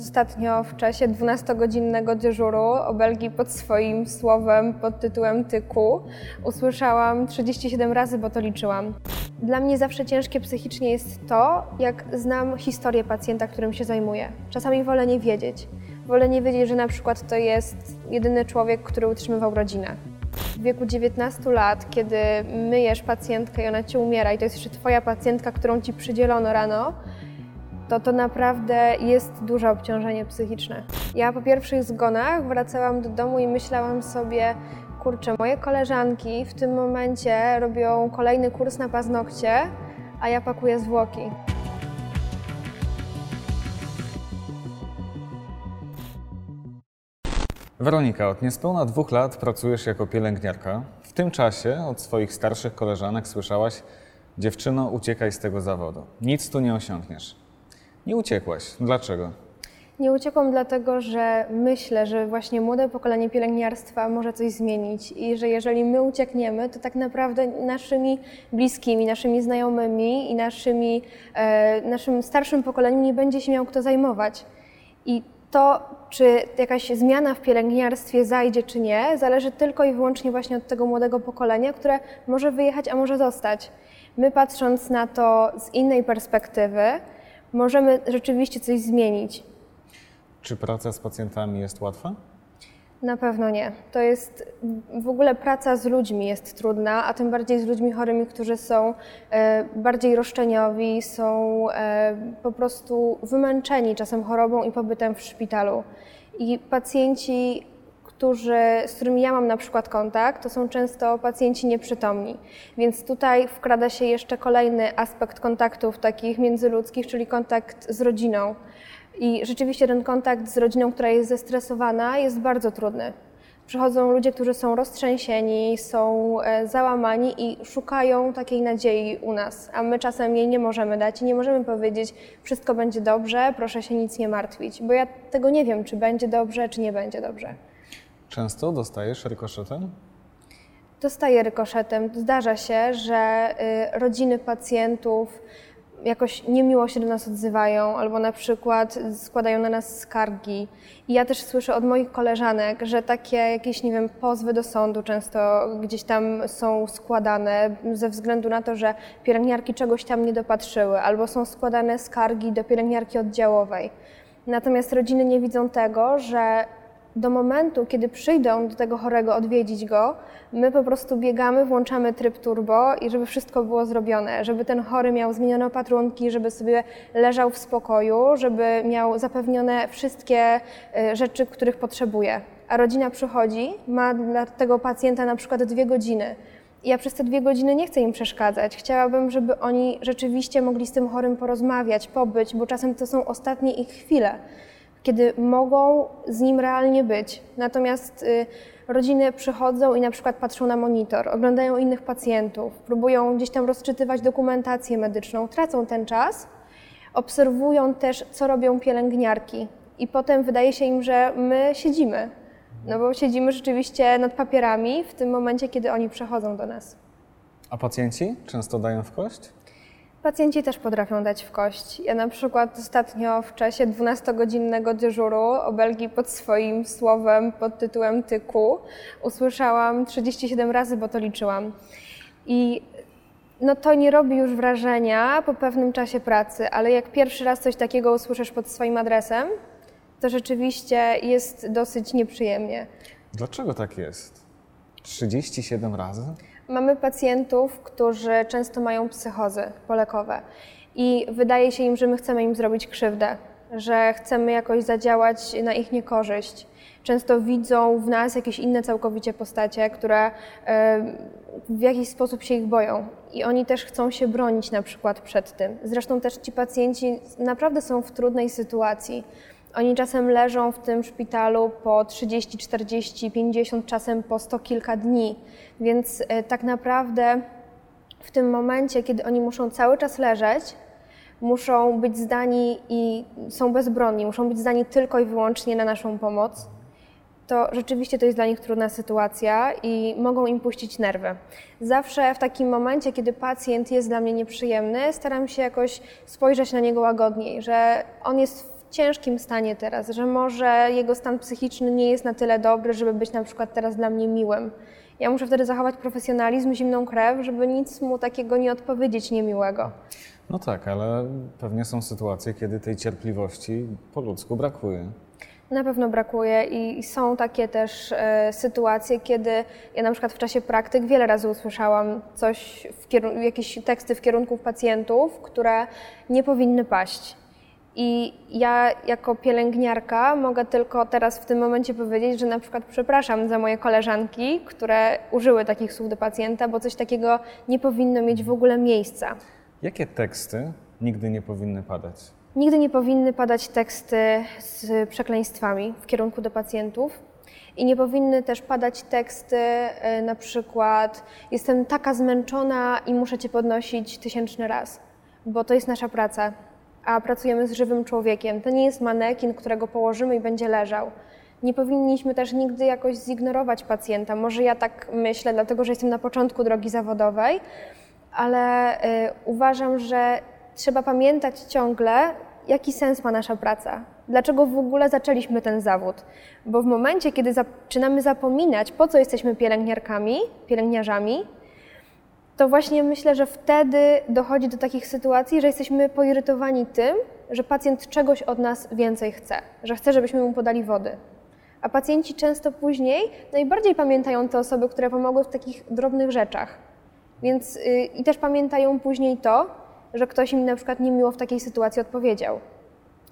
Ostatnio w czasie 12-godzinnego dyżuru obelgi pod swoim słowem pod tytułem tyku usłyszałam 37 razy, bo to liczyłam. Dla mnie zawsze ciężkie psychicznie jest to, jak znam historię pacjenta, którym się zajmuję. Czasami wolę nie wiedzieć. Wolę nie wiedzieć, że na przykład to jest jedyny człowiek, który utrzymywał rodzinę. W wieku 19 lat, kiedy myjesz pacjentkę i ona ci umiera i to jest jeszcze twoja pacjentka, którą ci przydzielono rano, to to naprawdę jest duże obciążenie psychiczne. Ja po pierwszych zgonach wracałam do domu i myślałam sobie, kurczę, moje koleżanki w tym momencie robią kolejny kurs na paznokcie, a ja pakuję zwłoki. Weronika, od niespełna dwóch lat pracujesz jako pielęgniarka. W tym czasie od swoich starszych koleżanek słyszałaś: Dziewczyno, uciekaj z tego zawodu. Nic tu nie osiągniesz. Nie uciekłaś. Dlaczego? Nie uciekłam dlatego, że myślę, że właśnie młode pokolenie pielęgniarstwa może coś zmienić i że jeżeli my uciekniemy, to tak naprawdę naszymi bliskimi, naszymi znajomymi i naszymi, e, naszym starszym pokoleniem nie będzie się miał kto zajmować. I to, czy jakaś zmiana w pielęgniarstwie zajdzie, czy nie, zależy tylko i wyłącznie właśnie od tego młodego pokolenia, które może wyjechać, a może zostać. My patrząc na to z innej perspektywy, możemy rzeczywiście coś zmienić. Czy praca z pacjentami jest łatwa? Na pewno nie. To jest w ogóle praca z ludźmi jest trudna, a tym bardziej z ludźmi chorymi, którzy są e, bardziej roszczeniowi, są e, po prostu wymęczeni czasem chorobą i pobytem w szpitalu. I pacjenci, którzy, z którymi ja mam na przykład kontakt, to są często pacjenci nieprzytomni. Więc tutaj wkrada się jeszcze kolejny aspekt kontaktów takich międzyludzkich, czyli kontakt z rodziną. I rzeczywiście ten kontakt z rodziną, która jest zestresowana, jest bardzo trudny. Przychodzą ludzie, którzy są roztrzęsieni, są e, załamani i szukają takiej nadziei u nas, a my czasem jej nie możemy dać i nie możemy powiedzieć, wszystko będzie dobrze, proszę się nic nie martwić, bo ja tego nie wiem, czy będzie dobrze, czy nie będzie dobrze. Często dostajesz rykoszetem? Dostaję rykoszetem. Zdarza się, że y, rodziny pacjentów jakoś niemiło się do nas odzywają, albo na przykład składają na nas skargi. I ja też słyszę od moich koleżanek, że takie jakieś, nie wiem, pozwy do sądu często gdzieś tam są składane ze względu na to, że pielęgniarki czegoś tam nie dopatrzyły, albo są składane skargi do pielęgniarki oddziałowej. Natomiast rodziny nie widzą tego, że do momentu, kiedy przyjdą do tego chorego odwiedzić go, my po prostu biegamy, włączamy tryb turbo i żeby wszystko było zrobione, żeby ten chory miał zmienione opatrunki, żeby sobie leżał w spokoju, żeby miał zapewnione wszystkie y, rzeczy, których potrzebuje. A rodzina przychodzi, ma dla tego pacjenta na przykład dwie godziny. Ja przez te dwie godziny nie chcę im przeszkadzać. Chciałabym, żeby oni rzeczywiście mogli z tym chorym porozmawiać, pobyć, bo czasem to są ostatnie ich chwile kiedy mogą z nim realnie być. Natomiast y, rodziny przychodzą i na przykład patrzą na monitor, oglądają innych pacjentów, próbują gdzieś tam rozczytywać dokumentację medyczną, tracą ten czas, obserwują też, co robią pielęgniarki i potem wydaje się im, że my siedzimy. No bo siedzimy rzeczywiście nad papierami w tym momencie, kiedy oni przechodzą do nas. A pacjenci często dają w kość? Pacjenci też potrafią dać w kość. Ja na przykład ostatnio w czasie 12-godzinnego dyżuru obelgi pod swoim słowem pod tytułem tyku usłyszałam 37 razy, bo to liczyłam. I no to nie robi już wrażenia po pewnym czasie pracy, ale jak pierwszy raz coś takiego usłyszysz pod swoim adresem, to rzeczywiście jest dosyć nieprzyjemnie. Dlaczego tak jest? 37 razy? Mamy pacjentów, którzy często mają psychozy polekowe i wydaje się im, że my chcemy im zrobić krzywdę, że chcemy jakoś zadziałać na ich niekorzyść. Często widzą w nas jakieś inne całkowicie postacie, które w jakiś sposób się ich boją i oni też chcą się bronić na przykład przed tym. Zresztą też ci pacjenci naprawdę są w trudnej sytuacji oni czasem leżą w tym szpitalu po 30, 40, 50, czasem po sto kilka dni, więc e, tak naprawdę w tym momencie, kiedy oni muszą cały czas leżeć, muszą być zdani i są bezbronni, muszą być zdani tylko i wyłącznie na naszą pomoc, to rzeczywiście to jest dla nich trudna sytuacja i mogą im puścić nerwy. Zawsze w takim momencie, kiedy pacjent jest dla mnie nieprzyjemny, staram się jakoś spojrzeć na niego łagodniej, że on jest w ciężkim stanie teraz, że może jego stan psychiczny nie jest na tyle dobry, żeby być na przykład teraz dla mnie miłym. Ja muszę wtedy zachować profesjonalizm, zimną krew, żeby nic mu takiego nie odpowiedzieć niemiłego. No tak, ale pewnie są sytuacje, kiedy tej cierpliwości po ludzku brakuje. Na pewno brakuje i są takie też e, sytuacje, kiedy ja na przykład w czasie praktyk wiele razy usłyszałam coś, w jakieś teksty w kierunku pacjentów, które nie powinny paść. I ja jako pielęgniarka mogę tylko teraz w tym momencie powiedzieć, że na przykład przepraszam za moje koleżanki, które użyły takich słów do pacjenta, bo coś takiego nie powinno mieć w ogóle miejsca. Jakie teksty nigdy nie powinny padać? Nigdy nie powinny padać teksty z przekleństwami w kierunku do pacjentów. I nie powinny też padać teksty e, na przykład jestem taka zmęczona i muszę cię podnosić tysięczny raz, bo to jest nasza praca, a pracujemy z żywym człowiekiem. To nie jest manekin, którego położymy i będzie leżał. Nie powinniśmy też nigdy jakoś zignorować pacjenta. Może ja tak myślę, dlatego że jestem na początku drogi zawodowej, ale y, uważam, że trzeba pamiętać ciągle, jaki sens ma nasza praca. Dlaczego w ogóle zaczęliśmy ten zawód? Bo w momencie, kiedy zaczynamy zapominać, po co jesteśmy pielęgniarkami, pielęgniarzami, to właśnie myślę, że wtedy dochodzi do takich sytuacji, że jesteśmy poirytowani tym, że pacjent czegoś od nas więcej chce, że chce, żebyśmy mu podali wody. A pacjenci często później najbardziej pamiętają te osoby, które pomogły w takich drobnych rzeczach. Więc yy, i też pamiętają później to, że ktoś im na przykład niemiło w takiej sytuacji odpowiedział.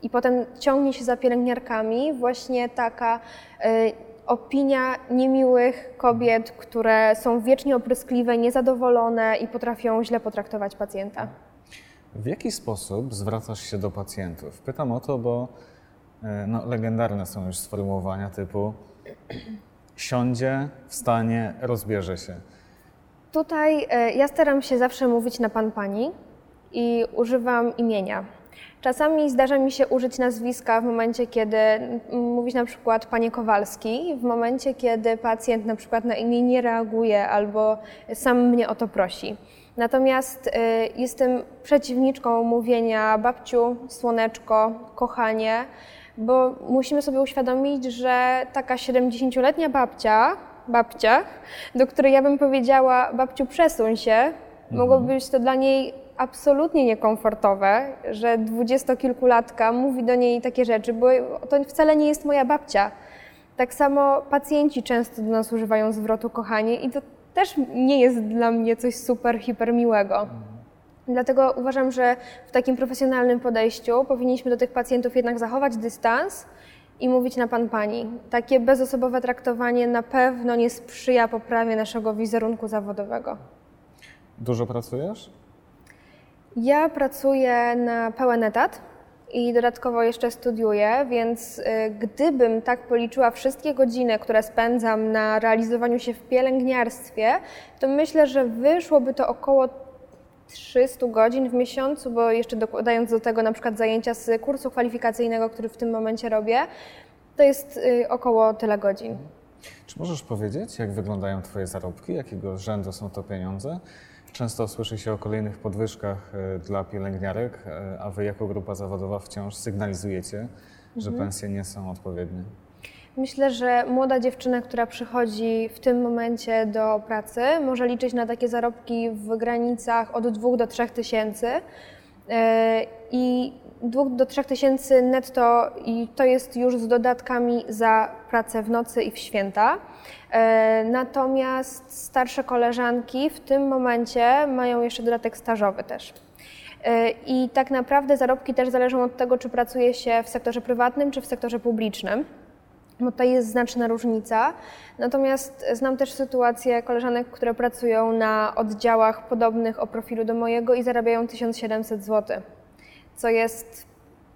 I potem ciągnie się za pielęgniarkami właśnie taka y, opinia niemiłych kobiet, które są wiecznie opryskliwe, niezadowolone i potrafią źle potraktować pacjenta. W jaki sposób zwracasz się do pacjentów? Pytam o to, bo y, no, legendarne są już sformułowania typu siądzie, wstanie, rozbierze się. Tutaj y, ja staram się zawsze mówić na pan, pani i używam imienia. Czasami zdarza mi się użyć nazwiska w momencie, kiedy mówić na przykład panie Kowalski, w momencie, kiedy pacjent na przykład na imię nie reaguje albo sam mnie o to prosi. Natomiast y, jestem przeciwniczką mówienia babciu, słoneczko, kochanie, bo musimy sobie uświadomić, że taka 70-letnia babcia, babcia, do której ja bym powiedziała babciu przesuń się, mhm. mogłoby być to dla niej absolutnie niekomfortowe, że dwudziestokilkulatka mówi do niej takie rzeczy, bo to wcale nie jest moja babcia. Tak samo pacjenci często do nas używają zwrotu kochanie i to też nie jest dla mnie coś super, hiper miłego. Dlatego uważam, że w takim profesjonalnym podejściu powinniśmy do tych pacjentów jednak zachować dystans i mówić na pan pani. Takie bezosobowe traktowanie na pewno nie sprzyja poprawie naszego wizerunku zawodowego. Dużo pracujesz? Ja pracuję na pełen etat i dodatkowo jeszcze studiuję, więc y, gdybym tak policzyła wszystkie godziny, które spędzam na realizowaniu się w pielęgniarstwie, to myślę, że wyszłoby to około 300 godzin w miesiącu, bo jeszcze dokładając do tego na przykład zajęcia z kursu kwalifikacyjnego, który w tym momencie robię, to jest y, około tyle godzin. Czy możesz powiedzieć, jak wyglądają Twoje zarobki, jakiego rzędu są to pieniądze? Często słyszy się o kolejnych podwyżkach e, dla pielęgniarek, e, a Wy jako grupa zawodowa wciąż sygnalizujecie, że mhm. pensje nie są odpowiednie. Myślę, że młoda dziewczyna, która przychodzi w tym momencie do pracy, może liczyć na takie zarobki w granicach od 2 do 3 tysięcy. E, I 2 do 3 tysięcy netto i to jest już z dodatkami za pracę w nocy i w święta. E, natomiast starsze koleżanki w tym momencie mają jeszcze dodatek stażowy też. E, I tak naprawdę zarobki też zależą od tego, czy pracuje się w sektorze prywatnym, czy w sektorze publicznym bo tutaj jest znaczna różnica. Natomiast znam też sytuacje koleżanek, które pracują na oddziałach podobnych o profilu do mojego i zarabiają 1700 zł, co jest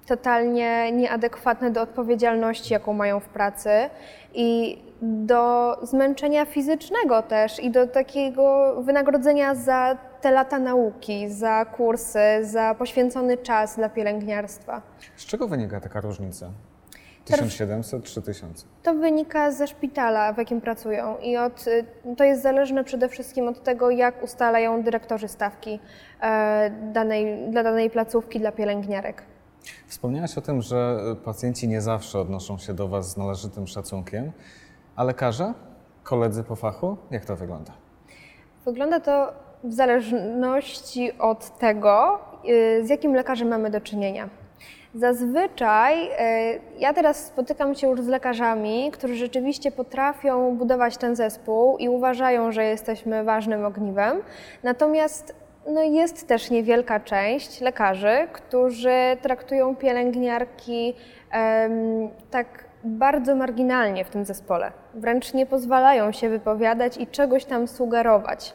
totalnie nieadekwatne do odpowiedzialności, jaką mają w pracy i do zmęczenia fizycznego też i do takiego wynagrodzenia za te lata nauki, za kursy, za poświęcony czas dla pielęgniarstwa. Z czego wynika taka różnica? 1700, 3000? To wynika ze szpitala, w jakim pracują i od, to jest zależne przede wszystkim od tego, jak ustalają dyrektorzy stawki e, danej, dla danej placówki, dla pielęgniarek. Wspomniałaś o tym, że pacjenci nie zawsze odnoszą się do Was z należytym szacunkiem, a lekarze, koledzy po fachu, jak to wygląda? Wygląda to w zależności od tego, y, z jakim lekarzem mamy do czynienia. Zazwyczaj y, ja teraz spotykam się już z lekarzami, którzy rzeczywiście potrafią budować ten zespół i uważają, że jesteśmy ważnym ogniwem. Natomiast no jest też niewielka część lekarzy, którzy traktują pielęgniarki tak bardzo marginalnie w tym zespole. Wręcz nie pozwalają się wypowiadać i czegoś tam sugerować.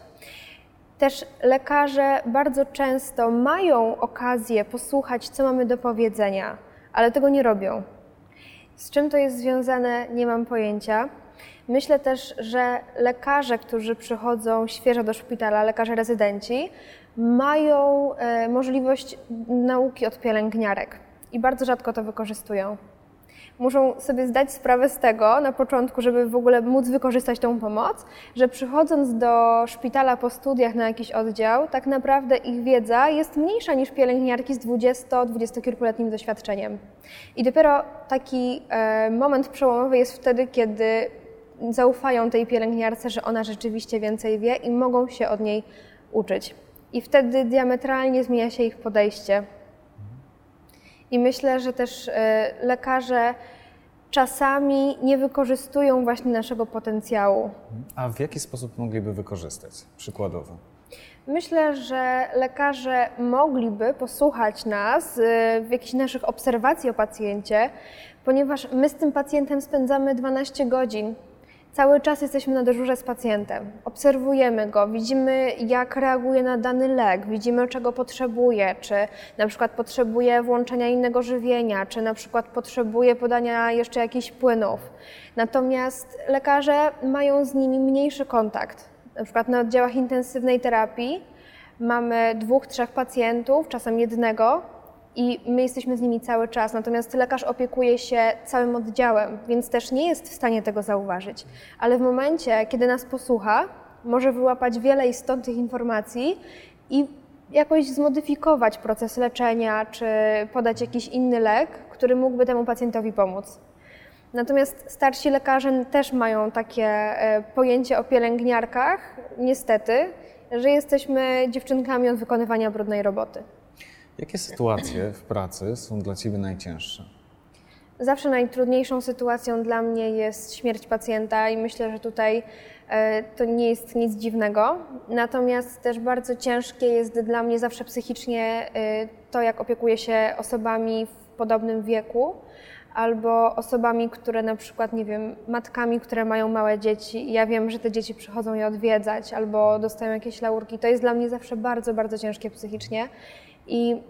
Też lekarze bardzo często mają okazję posłuchać, co mamy do powiedzenia, ale tego nie robią. Z czym to jest związane, nie mam pojęcia. Myślę też, że lekarze, którzy przychodzą świeżo do szpitala, lekarze rezydenci, mają e, możliwość nauki od pielęgniarek i bardzo rzadko to wykorzystują muszą sobie zdać sprawę z tego na początku, żeby w ogóle móc wykorzystać tą pomoc, że przychodząc do szpitala po studiach na jakiś oddział, tak naprawdę ich wiedza jest mniejsza niż pielęgniarki z 20-20 kilkuletnim doświadczeniem. I dopiero taki e, moment przełomowy jest wtedy, kiedy zaufają tej pielęgniarce, że ona rzeczywiście więcej wie i mogą się od niej uczyć. I wtedy diametralnie zmienia się ich podejście i myślę, że też e, lekarze czasami nie wykorzystują właśnie naszego potencjału. A w jaki sposób mogliby wykorzystać przykładowo? Myślę, że lekarze mogliby posłuchać nas e, w jakichś naszych obserwacji o pacjencie, ponieważ my z tym pacjentem spędzamy 12 godzin Cały czas jesteśmy na dyżurze z pacjentem. Obserwujemy go, widzimy jak reaguje na dany lek, widzimy czego potrzebuje, czy na przykład potrzebuje włączenia innego żywienia, czy na przykład potrzebuje podania jeszcze jakichś płynów. Natomiast lekarze mają z nimi mniejszy kontakt. Na przykład na oddziałach intensywnej terapii mamy dwóch, trzech pacjentów, czasem jednego, i my jesteśmy z nimi cały czas. Natomiast lekarz opiekuje się całym oddziałem, więc też nie jest w stanie tego zauważyć. Ale w momencie, kiedy nas posłucha, może wyłapać wiele istotnych informacji i jakoś zmodyfikować proces leczenia, czy podać jakiś inny lek, który mógłby temu pacjentowi pomóc. Natomiast starsi lekarze też mają takie e, pojęcie o pielęgniarkach, niestety, że jesteśmy dziewczynkami od wykonywania brudnej roboty. Jakie sytuacje w pracy są dla Ciebie najcięższe? Zawsze najtrudniejszą sytuacją dla mnie jest śmierć pacjenta i myślę, że tutaj e, to nie jest nic dziwnego. Natomiast też bardzo ciężkie jest dla mnie zawsze psychicznie e, to, jak opiekuję się osobami w podobnym wieku albo osobami, które na przykład, nie wiem, matkami, które mają małe dzieci i ja wiem, że te dzieci przychodzą je odwiedzać albo dostają jakieś laurki. To jest dla mnie zawsze bardzo, bardzo ciężkie psychicznie i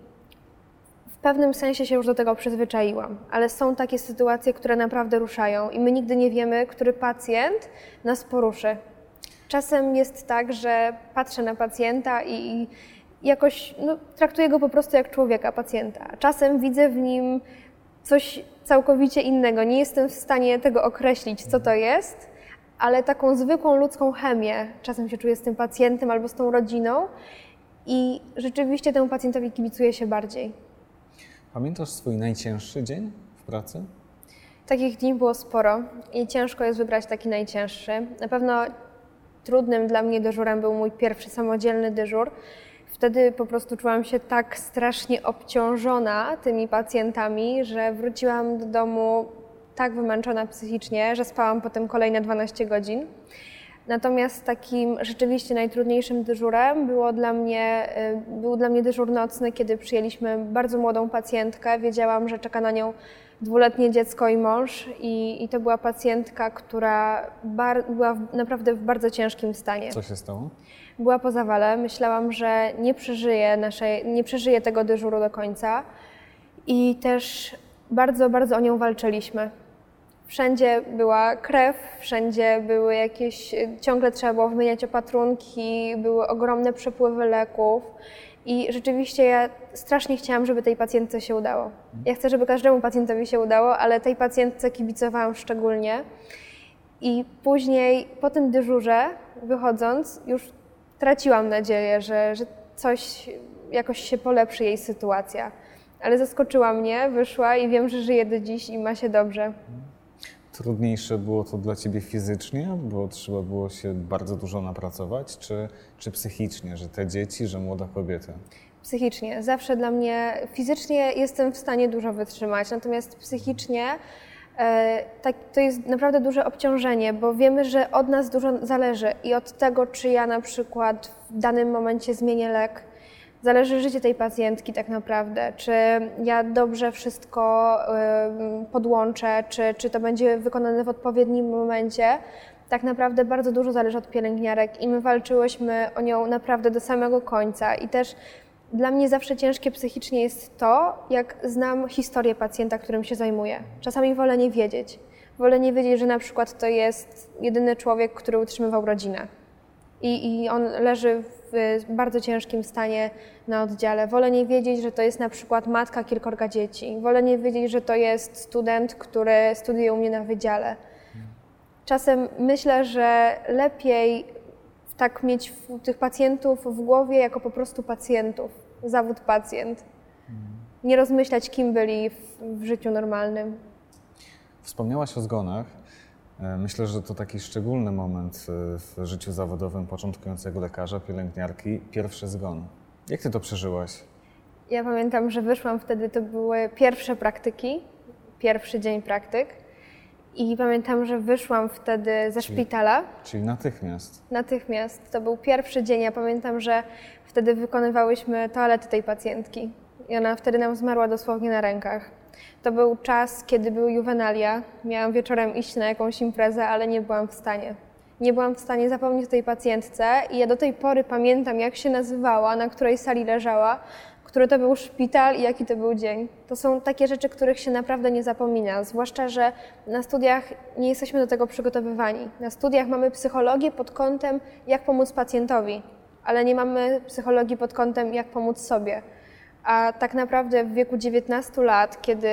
w pewnym sensie się już do tego przyzwyczaiłam, ale są takie sytuacje, które naprawdę ruszają i my nigdy nie wiemy, który pacjent nas poruszy. Czasem jest tak, że patrzę na pacjenta i jakoś no, traktuję go po prostu jak człowieka, pacjenta. Czasem widzę w nim coś całkowicie innego. Nie jestem w stanie tego określić, co to jest, ale taką zwykłą ludzką chemię czasem się czuję z tym pacjentem albo z tą rodziną i rzeczywiście temu pacjentowi kibicuje się bardziej. Pamiętasz swój najcięższy dzień w pracy? Takich dni było sporo i ciężko jest wybrać taki najcięższy. Na pewno trudnym dla mnie dyżurem był mój pierwszy samodzielny dyżur. Wtedy po prostu czułam się tak strasznie obciążona tymi pacjentami, że wróciłam do domu tak wymęczona psychicznie, że spałam potem kolejne 12 godzin. Natomiast takim rzeczywiście najtrudniejszym dyżurem było dla mnie, y, był dla mnie dyżur nocny, kiedy przyjęliśmy bardzo młodą pacjentkę. Wiedziałam, że czeka na nią dwuletnie dziecko i mąż i, i to była pacjentka, która bar, była w, naprawdę w bardzo ciężkim stanie. Co się stało? Była po zawale. Myślałam, że nie przeżyje, naszej, nie przeżyje tego dyżuru do końca i też bardzo, bardzo o nią walczyliśmy. Wszędzie była krew, wszędzie były jakieś, ciągle trzeba było wymieniać opatrunki, były ogromne przepływy leków. I rzeczywiście ja strasznie chciałam, żeby tej pacjentce się udało. Ja chcę, żeby każdemu pacjentowi się udało, ale tej pacjentce kibicowałam szczególnie. I później po tym dyżurze, wychodząc, już traciłam nadzieję, że, że coś jakoś się polepszy jej sytuacja. ale zaskoczyła mnie, wyszła i wiem, że żyje do dziś i ma się dobrze. Trudniejsze było to dla ciebie fizycznie, bo trzeba było się bardzo dużo napracować, czy, czy psychicznie, że te dzieci, że młoda kobieta? Psychicznie. Zawsze dla mnie, fizycznie jestem w stanie dużo wytrzymać, natomiast psychicznie e, tak, to jest naprawdę duże obciążenie, bo wiemy, że od nas dużo zależy i od tego, czy ja na przykład w danym momencie zmienię lek, zależy życie tej pacjentki tak naprawdę, czy ja dobrze wszystko podłączę, czy, czy to będzie wykonane w odpowiednim momencie. Tak naprawdę bardzo dużo zależy od pielęgniarek i my walczyłyśmy o nią naprawdę do samego końca. I też dla mnie zawsze ciężkie psychicznie jest to, jak znam historię pacjenta, którym się zajmuję. Czasami wolę nie wiedzieć. Wolę nie wiedzieć, że na przykład to jest jedyny człowiek, który utrzymywał rodzinę. I, i on leży w bardzo ciężkim stanie na oddziale. Wolę nie wiedzieć, że to jest na przykład matka kilkorga dzieci. Wolę nie wiedzieć, że to jest student, który studiuje u mnie na wydziale. Czasem myślę, że lepiej tak mieć tych pacjentów w głowie jako po prostu pacjentów, zawód pacjent. Nie rozmyślać, kim byli w, w życiu normalnym. Wspomniałaś o zgonach. E, myślę, że to taki szczególny moment e, w życiu zawodowym początkującego lekarza, pielęgniarki, pierwszy zgon. Jak ty to przeżyłaś? Ja pamiętam, że wyszłam wtedy, to były pierwsze praktyki, pierwszy dzień praktyk. I pamiętam, że wyszłam wtedy ze czyli, szpitala. Czyli natychmiast? Natychmiast. To był pierwszy dzień. Ja pamiętam, że wtedy wykonywałyśmy toalety tej pacjentki. I ona wtedy nam zmarła dosłownie na rękach. To był czas, kiedy były juwenalia. Miałam wieczorem iść na jakąś imprezę, ale nie byłam w stanie. Nie byłam w stanie zapomnieć o tej pacjentce i ja do tej pory pamiętam, jak się nazywała, na której sali leżała, który to był szpital i jaki to był dzień. To są takie rzeczy, których się naprawdę nie zapomina, zwłaszcza, że na studiach nie jesteśmy do tego przygotowywani. Na studiach mamy psychologię pod kątem, jak pomóc pacjentowi, ale nie mamy psychologii pod kątem, jak pomóc sobie. A tak naprawdę w wieku 19 lat, kiedy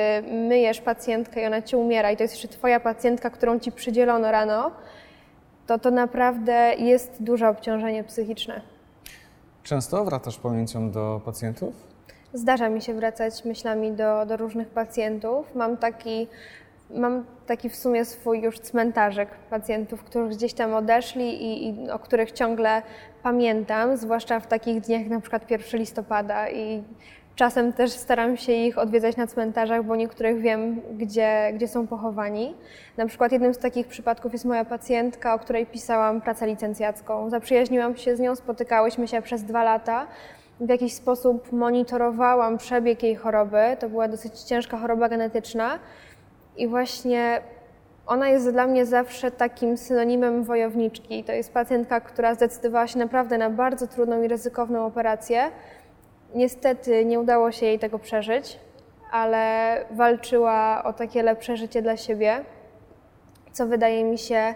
myjesz pacjentkę i ona ci umiera i to jest jeszcze twoja pacjentka, którą ci przydzielono rano, to to naprawdę jest duże obciążenie psychiczne. Często wracasz pamięcią do pacjentów? Zdarza mi się wracać myślami do, do różnych pacjentów. Mam taki, mam taki w sumie swój już cmentarzek pacjentów, którzy gdzieś tam odeszli i, i o których ciągle pamiętam, zwłaszcza w takich dniach jak na przykład 1 listopada i Czasem też staram się ich odwiedzać na cmentarzach, bo niektórych wiem, gdzie, gdzie są pochowani. Na przykład jednym z takich przypadków jest moja pacjentka, o której pisałam pracę licencjacką. Zaprzyjaźniłam się z nią, spotykałyśmy się przez dwa lata. W jakiś sposób monitorowałam przebieg jej choroby. To była dosyć ciężka choroba genetyczna. I właśnie ona jest dla mnie zawsze takim synonimem wojowniczki. To jest pacjentka, która zdecydowała się naprawdę na bardzo trudną i ryzykowną operację Niestety nie udało się jej tego przeżyć, ale walczyła o takie lepsze życie dla siebie, co wydaje mi się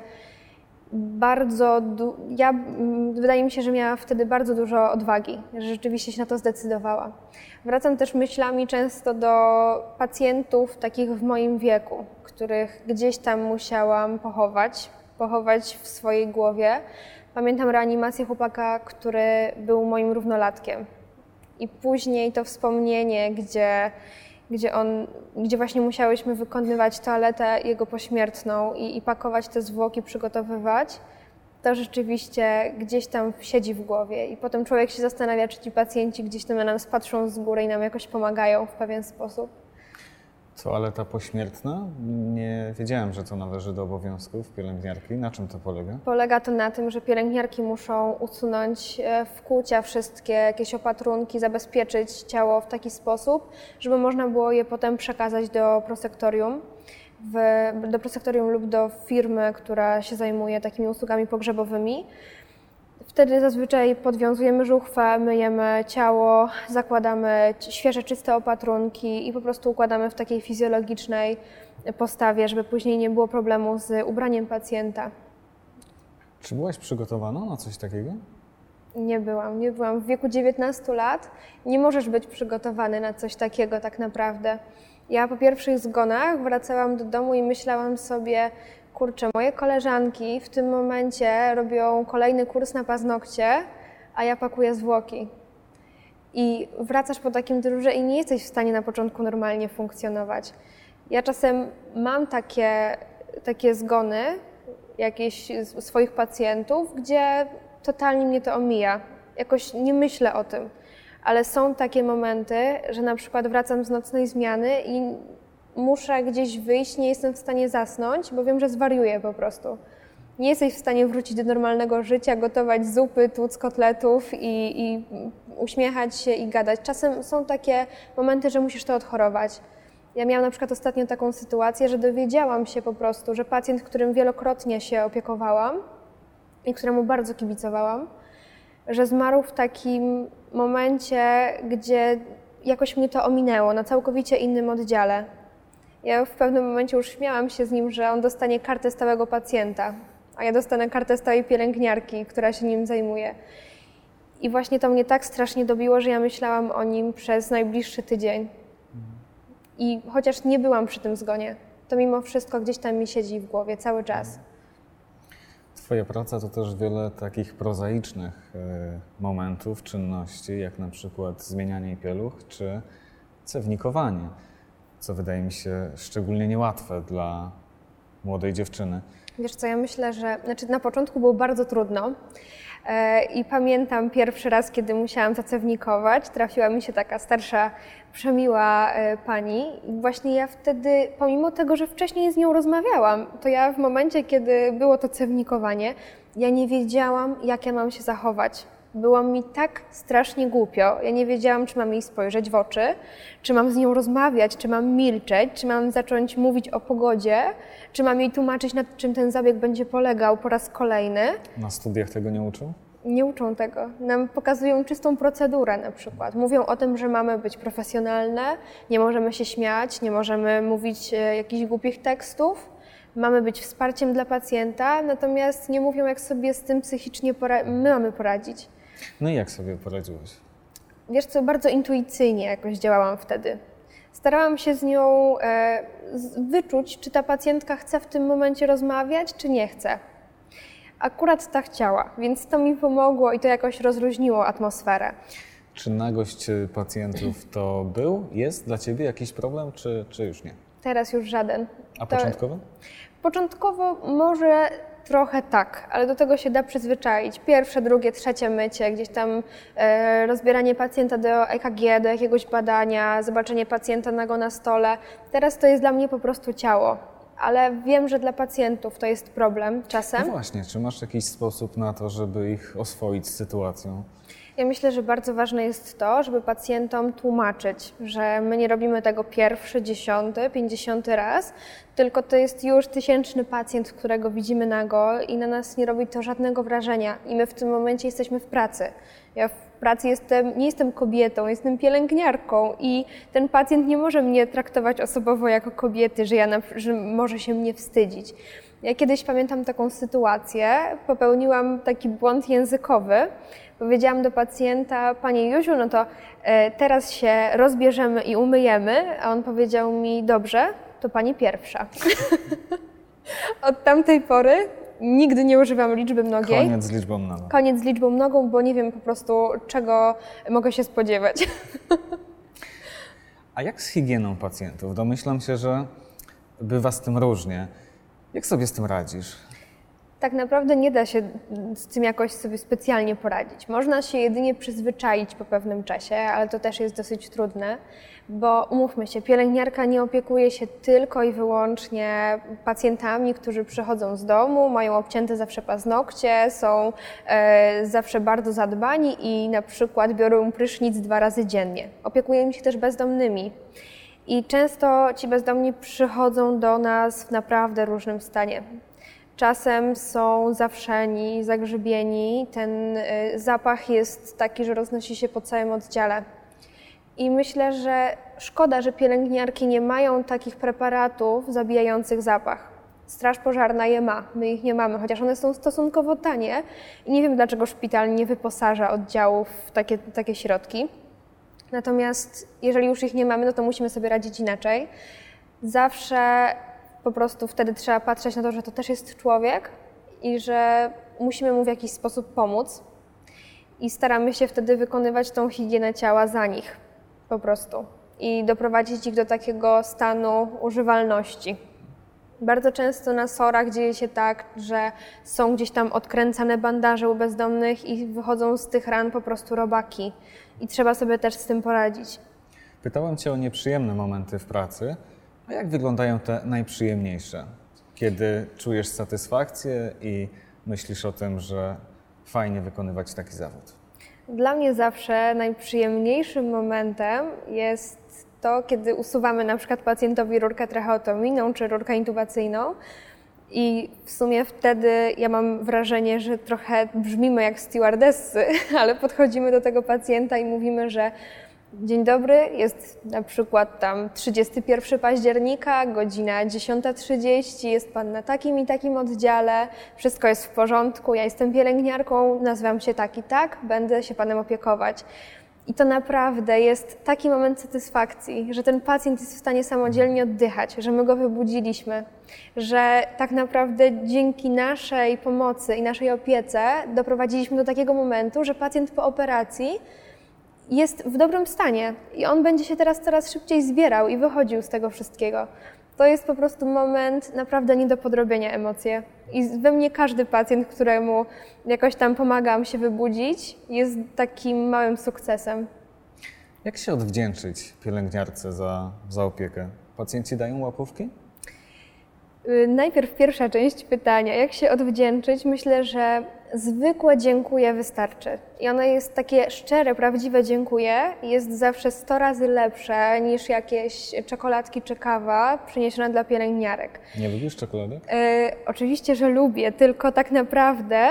bardzo. Ja, wydaje mi się, że miała wtedy bardzo dużo odwagi, że rzeczywiście się na to zdecydowała. Wracam też myślami często do pacjentów takich w moim wieku, których gdzieś tam musiałam pochować, pochować w swojej głowie. Pamiętam reanimację chłopaka, który był moim równolatkiem. I później to wspomnienie, gdzie, gdzie, on, gdzie właśnie musiałyśmy wykonywać toaletę jego pośmiertną i, i pakować te zwłoki, przygotowywać, to rzeczywiście gdzieś tam siedzi w głowie. I potem człowiek się zastanawia, czy ci pacjenci gdzieś tam na nas patrzą z góry i nam jakoś pomagają w pewien sposób. Toaleta pośmiertna? Nie wiedziałem, że to należy do obowiązków pielęgniarki. Na czym to polega? Polega to na tym, że pielęgniarki muszą usunąć e, wkłucia wszystkie, jakieś opatrunki, zabezpieczyć ciało w taki sposób, żeby można było je potem przekazać do prosektorium. W, do prosektorium lub do firmy, która się zajmuje takimi usługami pogrzebowymi. Wtedy zazwyczaj podwiązujemy żuchwę, myjemy ciało, zakładamy świeże, czyste opatrunki i po prostu układamy w takiej fizjologicznej postawie, żeby później nie było problemu z ubraniem pacjenta. Czy byłaś przygotowana na coś takiego? Nie byłam, nie byłam. W wieku 19 lat nie możesz być przygotowany na coś takiego tak naprawdę. Ja po pierwszych zgonach wracałam do domu i myślałam sobie, kurczę, moje koleżanki w tym momencie robią kolejny kurs na paznokcie, a ja pakuję zwłoki. I wracasz po takim dyżurze i nie jesteś w stanie na początku normalnie funkcjonować. Ja czasem mam takie, takie zgony jakieś swoich pacjentów, gdzie totalnie mnie to omija. Jakoś nie myślę o tym. Ale są takie momenty, że na przykład wracam z nocnej zmiany i muszę gdzieś wyjść, nie jestem w stanie zasnąć, bo wiem, że zwariuję po prostu. Nie jesteś w stanie wrócić do normalnego życia, gotować zupy, tłuc kotletów i, i uśmiechać się i gadać. Czasem są takie momenty, że musisz to odchorować. Ja miałam na przykład ostatnio taką sytuację, że dowiedziałam się po prostu, że pacjent, którym wielokrotnie się opiekowałam i któremu bardzo kibicowałam, że zmarł w takim momencie, gdzie jakoś mnie to ominęło na całkowicie innym oddziale. Ja w pewnym momencie już śmiałam się z nim, że on dostanie kartę stałego pacjenta, a ja dostanę kartę stałej pielęgniarki, która się nim zajmuje. I właśnie to mnie tak strasznie dobiło, że ja myślałam o nim przez najbliższy tydzień. I chociaż nie byłam przy tym zgonie, to mimo wszystko gdzieś tam mi siedzi w głowie cały czas. Twoja praca to też wiele takich prozaicznych e, momentów, czynności, jak na przykład zmienianie pieluch czy cewnikowanie, co wydaje mi się szczególnie niełatwe dla młodej dziewczyny. Wiesz co, ja myślę, że znaczy na początku było bardzo trudno. E, I pamiętam pierwszy raz, kiedy musiałam zacewnikować, trafiła mi się taka starsza, przemiła e, pani. I właśnie ja wtedy, pomimo tego, że wcześniej z nią rozmawiałam, to ja w momencie, kiedy było to cewnikowanie, ja nie wiedziałam, jak ja mam się zachować. Było mi tak strasznie głupio. Ja nie wiedziałam, czy mam jej spojrzeć w oczy, czy mam z nią rozmawiać, czy mam milczeć, czy mam zacząć mówić o pogodzie, czy mam jej tłumaczyć, nad czym ten zabieg będzie polegał po raz kolejny. Na studiach tego nie uczą? Nie uczą tego. Nam pokazują czystą procedurę na przykład. Mówią o tym, że mamy być profesjonalne, nie możemy się śmiać, nie możemy mówić e, jakichś głupich tekstów, mamy być wsparciem dla pacjenta, natomiast nie mówią, jak sobie z tym psychicznie my mamy poradzić. No i jak sobie poradziłeś? Wiesz co, bardzo intuicyjnie jakoś działałam wtedy. Starałam się z nią e, wyczuć, czy ta pacjentka chce w tym momencie rozmawiać, czy nie chce. Akurat ta chciała, więc to mi pomogło i to jakoś rozluźniło atmosferę. Czy nagość pacjentów to był, jest dla Ciebie jakiś problem, czy, czy już nie? Teraz już żaden. A początkowo? Początkowo może Trochę tak, ale do tego się da przyzwyczaić. Pierwsze, drugie, trzecie mycie, gdzieś tam e, rozbieranie pacjenta do EKG, do jakiegoś badania, zobaczenie pacjenta nago na stole. Teraz to jest dla mnie po prostu ciało, ale wiem, że dla pacjentów to jest problem czasem. No właśnie, czy masz jakiś sposób na to, żeby ich oswoić z sytuacją? Ja myślę, że bardzo ważne jest to, żeby pacjentom tłumaczyć, że my nie robimy tego pierwszy, dziesiąty, pięćdziesiąty raz, tylko to jest już tysięczny pacjent, którego widzimy nago i na nas nie robi to żadnego wrażenia. I my w tym momencie jesteśmy w pracy. Ja w pracy jestem, nie jestem kobietą, jestem pielęgniarką i ten pacjent nie może mnie traktować osobowo jako kobiety, że, ja że może się mnie wstydzić. Ja kiedyś pamiętam taką sytuację, popełniłam taki błąd językowy. Powiedziałam do pacjenta, Panie Józiu, no to e, teraz się rozbierzemy i umyjemy, a on powiedział mi, dobrze, to Pani pierwsza. Od tamtej pory nigdy nie używam liczby mnogiej. Koniec z liczbą mnogą. Koniec z liczbą mnogą, bo nie wiem po prostu, czego mogę się spodziewać. A jak z higieną pacjentów? Domyślam się, że bywa z tym różnie. Jak sobie z tym radzisz? Tak naprawdę nie da się z tym jakoś sobie specjalnie poradzić. Można się jedynie przyzwyczaić po pewnym czasie, ale to też jest dosyć trudne, bo umówmy się, pielęgniarka nie opiekuje się tylko i wyłącznie pacjentami, którzy przychodzą z domu, mają obcięte zawsze paznokcie, są e, zawsze bardzo zadbani i na przykład biorą prysznic dwa razy dziennie. Opiekujemy się też bezdomnymi. I często ci bezdomni przychodzą do nas w naprawdę różnym stanie. Czasem są zawszeni, zagrzybieni. Ten y, zapach jest taki, że roznosi się po całym oddziale. I myślę, że szkoda, że pielęgniarki nie mają takich preparatów zabijających zapach. Straż pożarna je ma, my ich nie mamy, chociaż one są stosunkowo tanie i nie wiem, dlaczego szpital nie wyposaża oddziałów w takie, takie środki. Natomiast jeżeli już ich nie mamy, no to musimy sobie radzić inaczej. Zawsze po prostu wtedy trzeba patrzeć na to, że to też jest człowiek i że musimy mu w jakiś sposób pomóc. i staramy się wtedy wykonywać tą higienę ciała za nich po prostu i doprowadzić ich do takiego stanu używalności. Bardzo często na sorach dzieje się tak, że są gdzieś tam odkręcane bandaże u bezdomnych i wychodzą z tych ran po prostu robaki. I trzeba sobie też z tym poradzić. Pytałem Cię o nieprzyjemne momenty w pracy, a jak wyglądają te najprzyjemniejsze? Kiedy czujesz satysfakcję i myślisz o tym, że fajnie wykonywać taki zawód? Dla mnie zawsze najprzyjemniejszym momentem jest to, kiedy usuwamy na przykład pacjentowi rurkę tracheotominą czy rurkę intubacyjną. I w sumie wtedy ja mam wrażenie, że trochę brzmimy jak stewardessy, ale podchodzimy do tego pacjenta i mówimy, że Dzień dobry, jest na przykład tam 31 października, godzina 10.30, jest Pan na takim i takim oddziale, wszystko jest w porządku, ja jestem pielęgniarką, nazywam się tak i tak, będę się Panem opiekować. I to naprawdę jest taki moment satysfakcji, że ten pacjent jest w stanie samodzielnie oddychać, że my go wybudziliśmy, że tak naprawdę dzięki naszej pomocy i naszej opiece doprowadziliśmy do takiego momentu, że pacjent po operacji jest w dobrym stanie i on będzie się teraz coraz szybciej zbierał i wychodził z tego wszystkiego. To jest po prostu moment naprawdę nie do podrobienia emocje. I we mnie każdy pacjent, któremu jakoś tam pomagam się wybudzić, jest takim małym sukcesem. Jak się odwdzięczyć pielęgniarce za, za opiekę? Pacjenci dają łapówki? Y, najpierw pierwsza część pytania, jak się odwdzięczyć? Myślę, że zwykłe dziękuję wystarczy. I ono jest takie szczere, prawdziwe dziękuję. Jest zawsze 100 razy lepsze niż jakieś czekoladki czy kawa przyniesiona dla pielęgniarek. Nie lubisz czekoladek? Y, oczywiście, że lubię, tylko tak naprawdę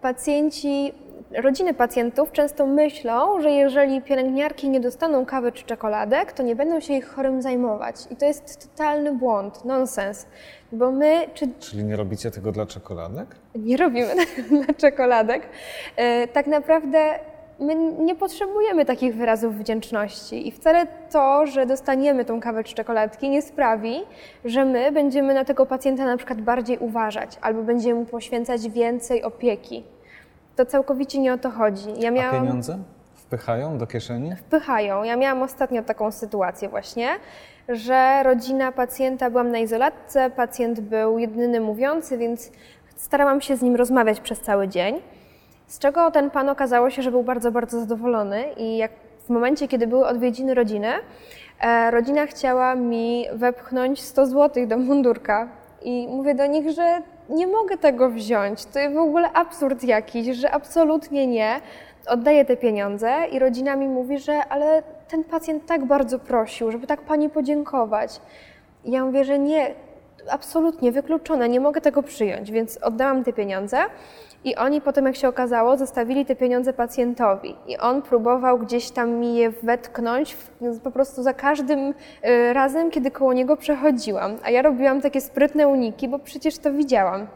pacjenci rodziny pacjentów często myślą, że jeżeli pielęgniarki nie dostaną kawy czy czekoladek, to nie będą się ich chorym zajmować. I to jest totalny błąd, nonsens. Bo my, czy Czyli nie robicie tego dla czekoladek? nie robimy tego dla czekoladek, e, tak naprawdę my nie potrzebujemy takich wyrazów wdzięczności i wcale to, że dostaniemy tą kawę czy czekoladki nie sprawi, że my będziemy na tego pacjenta na przykład bardziej uważać albo będziemy mu poświęcać więcej opieki. To całkowicie nie o to chodzi. Ja A miałam pieniądze wpychają do kieszeni? wpychają. Ja miałam ostatnio taką sytuację właśnie, że rodzina pacjenta, byłam na izolatce, pacjent był jedyny mówiący, więc starałam się z nim rozmawiać przez cały dzień. Z czego ten pan okazało się, że był bardzo, bardzo zadowolony i jak w momencie, kiedy były odwiedziny rodziny, e, rodzina chciała mi wepchnąć 100 zł do mundurka i mówię do nich, że nie mogę tego wziąć. To jest w ogóle absurd jakiś, że absolutnie nie. Oddaję te pieniądze i rodzina mi mówi, że ale ten pacjent tak bardzo prosił, żeby tak pani podziękować. I ja mówię, że nie, absolutnie wykluczone, nie mogę tego przyjąć, więc oddałam te pieniądze. I oni potem, jak się okazało, zostawili te pieniądze pacjentowi. I on próbował gdzieś tam mi je wetknąć po prostu za każdym y, razem, kiedy koło niego przechodziłam. A ja robiłam takie sprytne uniki, bo przecież to widziałam.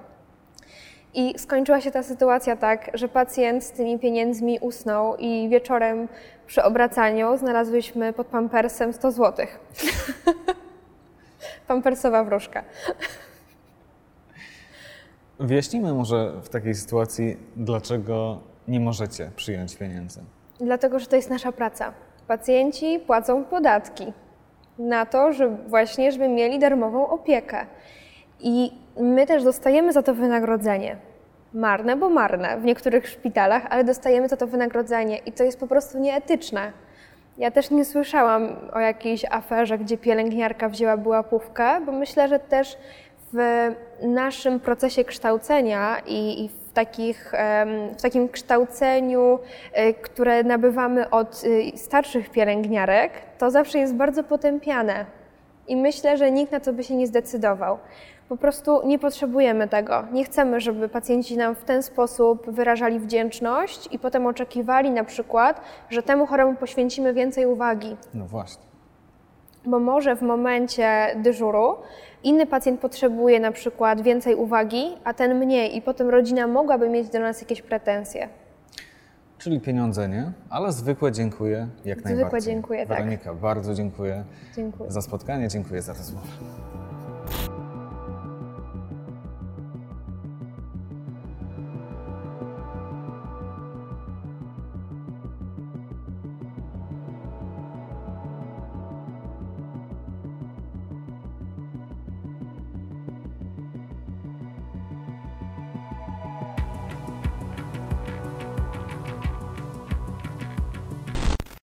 I skończyła się ta sytuacja tak, że pacjent z tymi pieniędzmi usnął i wieczorem przy obracaniu znalazłyśmy pod pampersem 100 zł. Pampersowa wróżka. Wyjaśnijmy może w takiej sytuacji, dlaczego nie możecie przyjąć pieniędzy. Dlatego, że to jest nasza praca. Pacjenci płacą podatki na to, że właśnie, żeby mieli darmową opiekę. I my też dostajemy za to wynagrodzenie. Marne, bo marne w niektórych szpitalach, ale dostajemy za to wynagrodzenie i to jest po prostu nieetyczne. Ja też nie słyszałam o jakiejś aferze, gdzie pielęgniarka wzięła łapówkę, bo myślę, że też w naszym procesie kształcenia i, i w, takich, w takim kształceniu, y, które nabywamy od y, starszych pielęgniarek, to zawsze jest bardzo potępiane. I myślę, że nikt na to by się nie zdecydował. Po prostu nie potrzebujemy tego. Nie chcemy, żeby pacjenci nam w ten sposób wyrażali wdzięczność i potem oczekiwali na przykład, że temu choremu poświęcimy więcej uwagi. No właśnie. Bo może w momencie dyżuru inny pacjent potrzebuje na przykład więcej uwagi, a ten mniej i potem rodzina mogłaby mieć do nas jakieś pretensje. Czyli pieniądze nie, ale zwykłe dziękuję jak Zwykłe najbardziej. dziękuję, tak. Weronika, bardzo dziękuję Dziękuję. za spotkanie, dziękuję za rozmowę.